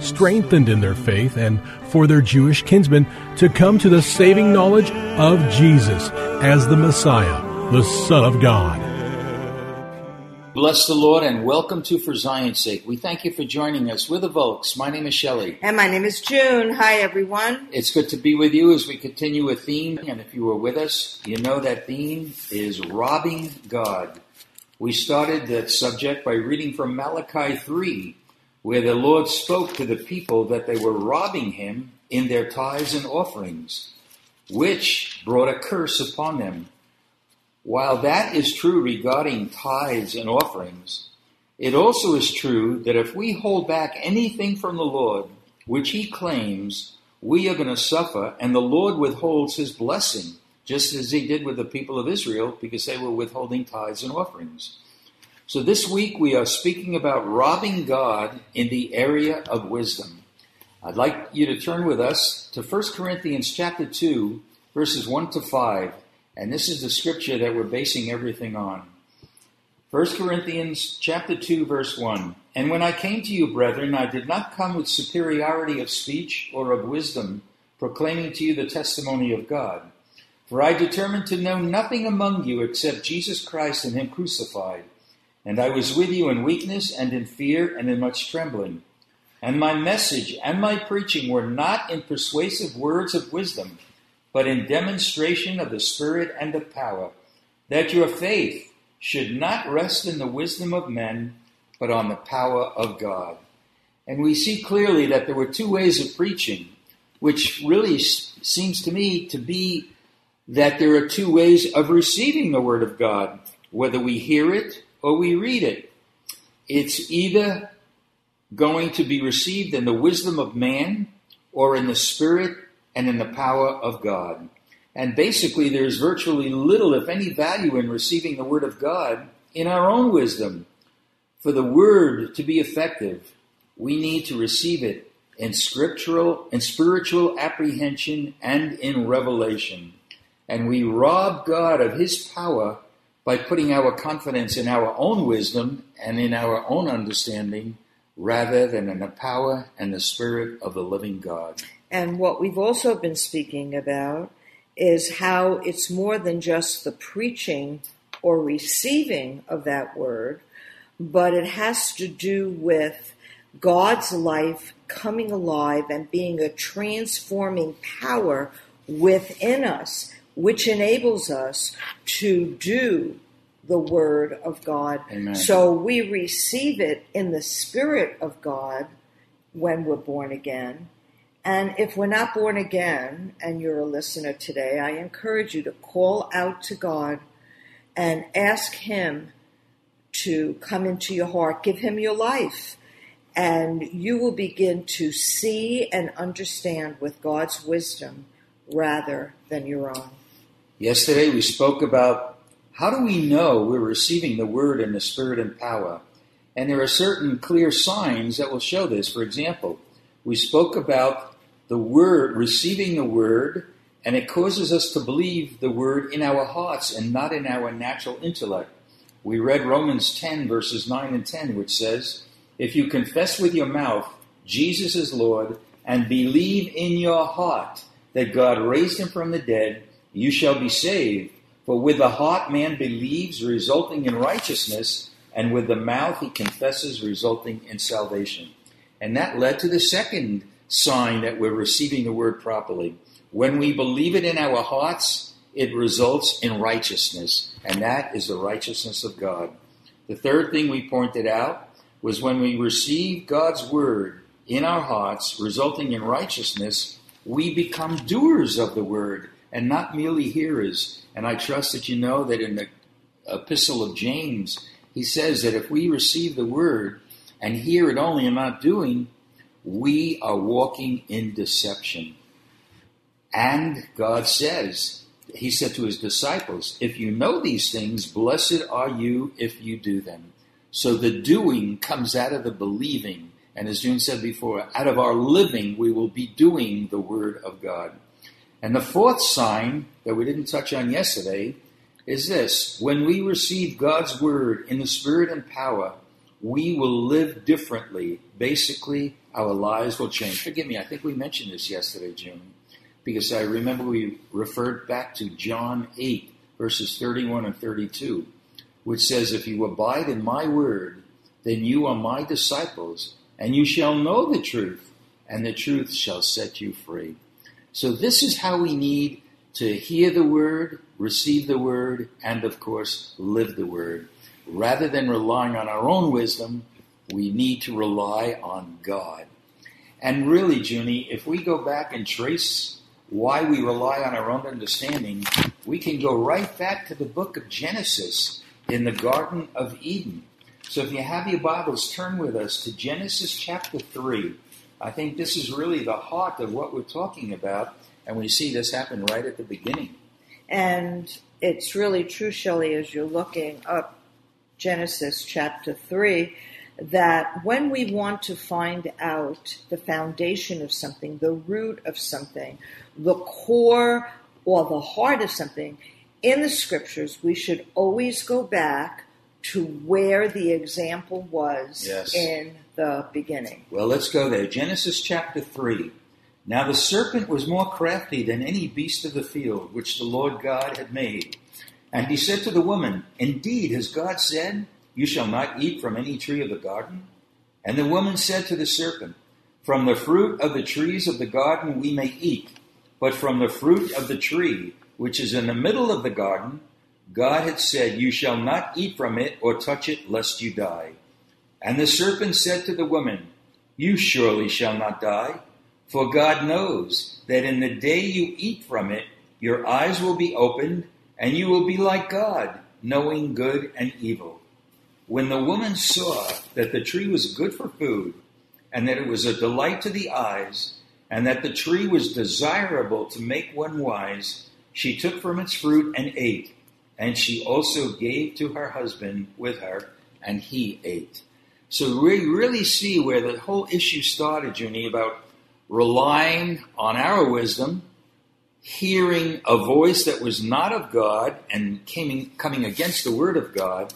strengthened in their faith and for their Jewish kinsmen to come to the saving knowledge of Jesus as the Messiah, the Son of God. Bless the Lord and welcome to For Zion's Sake. We thank you for joining us. We're the Volks. My name is Shelley. And my name is June. Hi, everyone. It's good to be with you as we continue a theme. And if you were with us, you know that theme is robbing God. We started that subject by reading from Malachi 3, where the Lord spoke to the people that they were robbing him in their tithes and offerings, which brought a curse upon them. While that is true regarding tithes and offerings, it also is true that if we hold back anything from the Lord, which he claims, we are going to suffer, and the Lord withholds his blessing, just as he did with the people of Israel, because they were withholding tithes and offerings. So this week we are speaking about robbing God in the area of wisdom. I'd like you to turn with us to 1 Corinthians chapter 2, verses 1 to 5, and this is the scripture that we're basing everything on. 1 Corinthians chapter 2 verse 1. And when I came to you, brethren, I did not come with superiority of speech or of wisdom, proclaiming to you the testimony of God. For I determined to know nothing among you except Jesus Christ and him crucified. And I was with you in weakness and in fear and in much trembling. And my message and my preaching were not in persuasive words of wisdom, but in demonstration of the Spirit and of power, that your faith should not rest in the wisdom of men, but on the power of God. And we see clearly that there were two ways of preaching, which really seems to me to be that there are two ways of receiving the Word of God, whether we hear it or we read it. It's either going to be received in the wisdom of man or in the spirit and in the power of God. And basically, there's virtually little, if any, value in receiving the Word of God in our own wisdom. For the Word to be effective, we need to receive it in scriptural and spiritual apprehension and in revelation. And we rob God of His power by putting our confidence in our own wisdom and in our own understanding rather than in the power and the spirit of the living God. And what we've also been speaking about is how it's more than just the preaching or receiving of that word, but it has to do with God's life coming alive and being a transforming power within us, which enables us to do the Word of God. Amen. So we receive it in the Spirit of God when we're born again. And if we're not born again and you're a listener today, I encourage you to call out to God and ask Him to come into your heart, give Him your life, and you will begin to see and understand with God's wisdom rather than your own. Yesterday we spoke about how do we know we're receiving the word in the spirit and power? And there are certain clear signs that will show this. For example, we spoke about the word, receiving the word, and it causes us to believe the word in our hearts and not in our natural intellect. We read Romans 10, verses 9 and 10, which says, If you confess with your mouth Jesus is Lord and believe in your heart that God raised him from the dead, you shall be saved. For with the heart man believes, resulting in righteousness, and with the mouth he confesses, resulting in salvation. And that led to the second sign that we're receiving the word properly. When we believe it in our hearts, it results in righteousness, and that is the righteousness of God. The third thing we pointed out was when we receive God's word in our hearts, resulting in righteousness, we become doers of the word and not merely hearers. And I trust that you know that in the epistle of James, he says that if we receive the word and hear it only and not doing, we are walking in deception. And God says, He said to His disciples, If you know these things, blessed are you if you do them. So the doing comes out of the believing. And as June said before, out of our living, we will be doing the Word of God. And the fourth sign that we didn't touch on yesterday is this when we receive God's Word in the Spirit and power, we will live differently. Basically, our lives will change. Forgive me, I think we mentioned this yesterday, June, because I remember we referred back to John 8, verses 31 and 32, which says, If you abide in my word, then you are my disciples, and you shall know the truth, and the truth shall set you free. So, this is how we need to hear the word, receive the word, and of course, live the word. Rather than relying on our own wisdom, we need to rely on God. And really, Junie, if we go back and trace why we rely on our own understanding, we can go right back to the book of Genesis in the Garden of Eden. So if you have your Bibles, turn with us to Genesis chapter 3. I think this is really the heart of what we're talking about, and we see this happen right at the beginning. And it's really true, Shelley, as you're looking up Genesis chapter 3, that when we want to find out the foundation of something, the root of something, the core or the heart of something, in the scriptures, we should always go back to where the example was Yes. in the beginning. Well, let's go there. Genesis chapter 3. Now the serpent was more crafty than any beast of the field which the Lord God had made. And he said to the woman, Indeed, has God said, You shall not eat from any tree of the garden? And the woman said to the serpent, From the fruit of the trees of the garden we may eat, but from the fruit of the tree which is in the middle of the garden, God had said, You shall not eat from it or touch it, lest you die. And the serpent said to the woman, You surely shall not die, for God knows that in the day you eat from it, your eyes will be opened, and you will be like God, knowing good and evil. When the woman saw that the tree was good for food, and that it was a delight to the eyes, and that the tree was desirable to make one wise, she took from its fruit and ate. And she also gave to her husband with her, and he ate. So we really see where the whole issue started, Junie, about relying on our wisdom, hearing a voice that was not of God and came, coming against the word of God.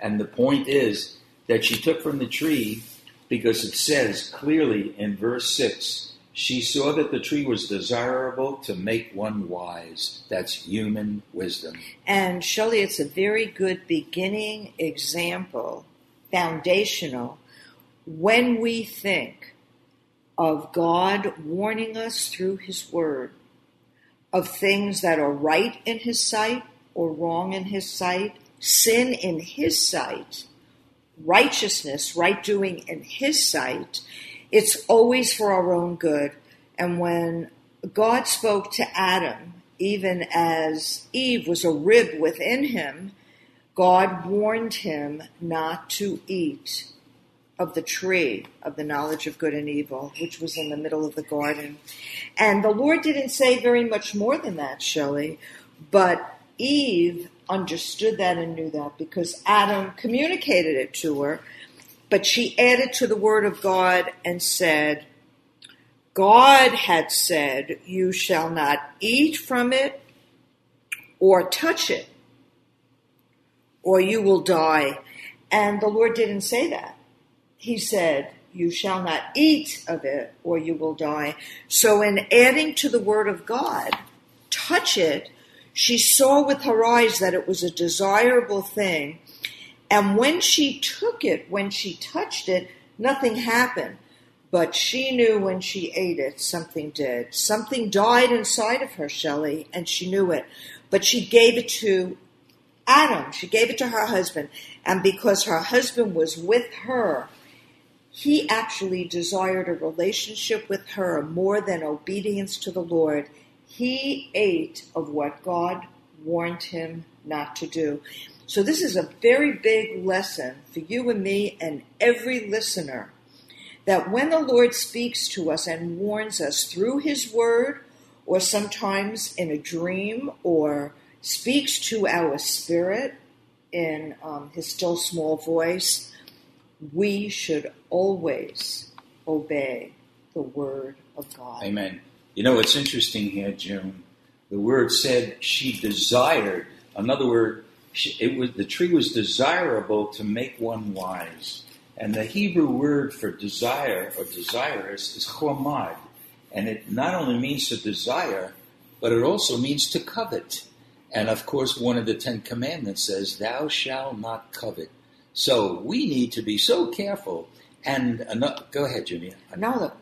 And the point is that she took from the tree because it says clearly in verse 6 she saw that the tree was desirable to make one wise. That's human wisdom. And Shelley, it's a very good beginning example, foundational, when we think of God warning us through His Word of things that are right in His sight or wrong in His sight, sin in His sight, righteousness, right doing in His sight. It's always for our own good. And when God spoke to Adam, even as Eve was a rib within him, God warned him not to eat of the tree of the knowledge of good and evil, which was in the middle of the garden. And the Lord didn't say very much more than that, Shelley, but Eve understood that and knew that because Adam communicated it to her, but she added to the word of God and said, God had said, You shall not eat from it or touch it, or you will die. And the Lord didn't say that. He said, You shall not eat of it, or you will die. So, in adding to the word of God, touch it, she saw with her eyes that it was a desirable thing. And when she took it, when she touched it, nothing happened. But she knew when she ate it, something did. Something died inside of her, Shelley, and she knew it. But she gave it to Adam. She gave it to her husband. And because her husband was with her, he actually desired a relationship with her more than obedience to the Lord. He ate of what God warned him not to do. So, this is a very big lesson for you and me and every listener that when the Lord speaks to us and warns us through His Word, or sometimes in a dream, or speaks to our spirit in um, His still small voice, we should always obey the Word of God. Amen. You know what's interesting here, June? The word said she desired. Another word, it was the tree was desirable to make one wise. And the Hebrew word for desire or desirous is chomad. And it not only means to desire, but it also means to covet. And of course, one of the Ten Commandments says, Thou shalt not covet. So we need to be so careful. And uh, enough, go ahead, Junia. No,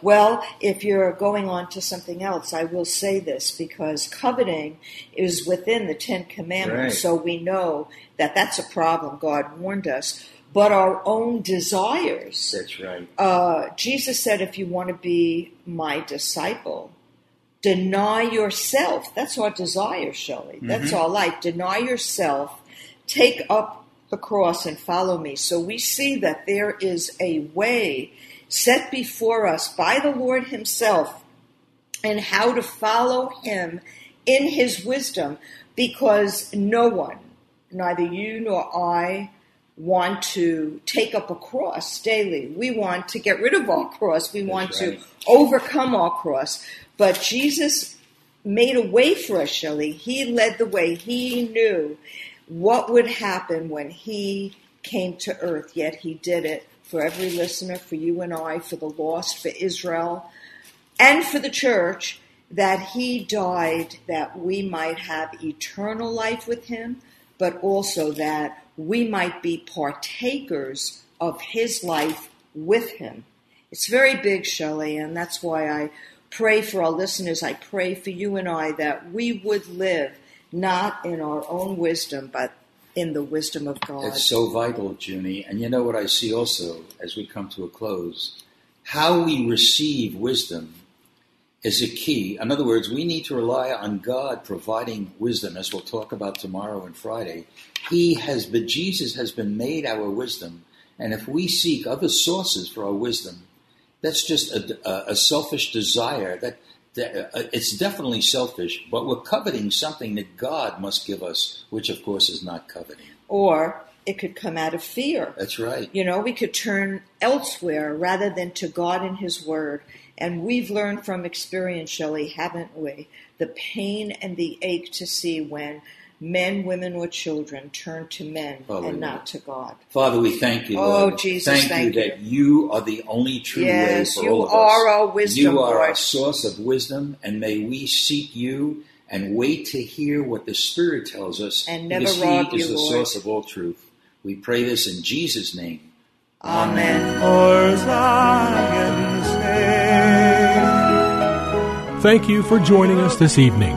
well, if you're going on to something else, I will say this because coveting is within the Ten Commandments, Right. so we know that that's a problem. God warned us. But our own desires. That's right. Uh, Jesus said, if you want to be my disciple, deny yourself. That's our desire, Shelley. That's our life. Deny yourself, take up the cross, and follow me. So we see that there is a way set before us by the Lord Himself and how to follow Him in His wisdom because no one, neither you nor I, want to take up a cross daily. We want to get rid of our cross. We want right. to overcome our cross. But Jesus made a way for us, Shelley. He led the way. He knew what would happen when he came to earth, yet he did it for every listener, for you and I, for the lost, for Israel, and for the church, that he died that we might have eternal life with him, but also that we might be partakers of his life with him. It's very big, Shelley, and that's why I pray for our listeners. I pray for you and I that we would live not in our own wisdom, but in the wisdom of God. It's so vital, Junie. And you know what I see also as we come to a close? How we receive wisdom is a key. In other words, we need to rely on God providing wisdom, as we'll talk about tomorrow and Friday. He has been, Jesus has been made our wisdom. And if we seek other sources for our wisdom, that's just a, a, a selfish desire. That, Uh, uh, it's definitely selfish, but we're coveting something that God must give us, which of course is not coveting. or it could come out of fear. That's right. You know, we could turn elsewhere rather than to God and His Word. And we've learned from experience, Shelley, haven't we? The pain and the ache to see when men, women, or children turn to men Hallelujah. and not to God. Father, we thank you. Oh, Jesus, thank, thank you you. that you are the only true Yes, way for you all of us. are our wisdom, You are our source of wisdom, and may we seek you and wait to hear what the Spirit tells us. And never because rob He is you, the Lord. source of all truth. We pray this in Jesus' name. Amen. For Zion's sake. Thank you for joining us this evening.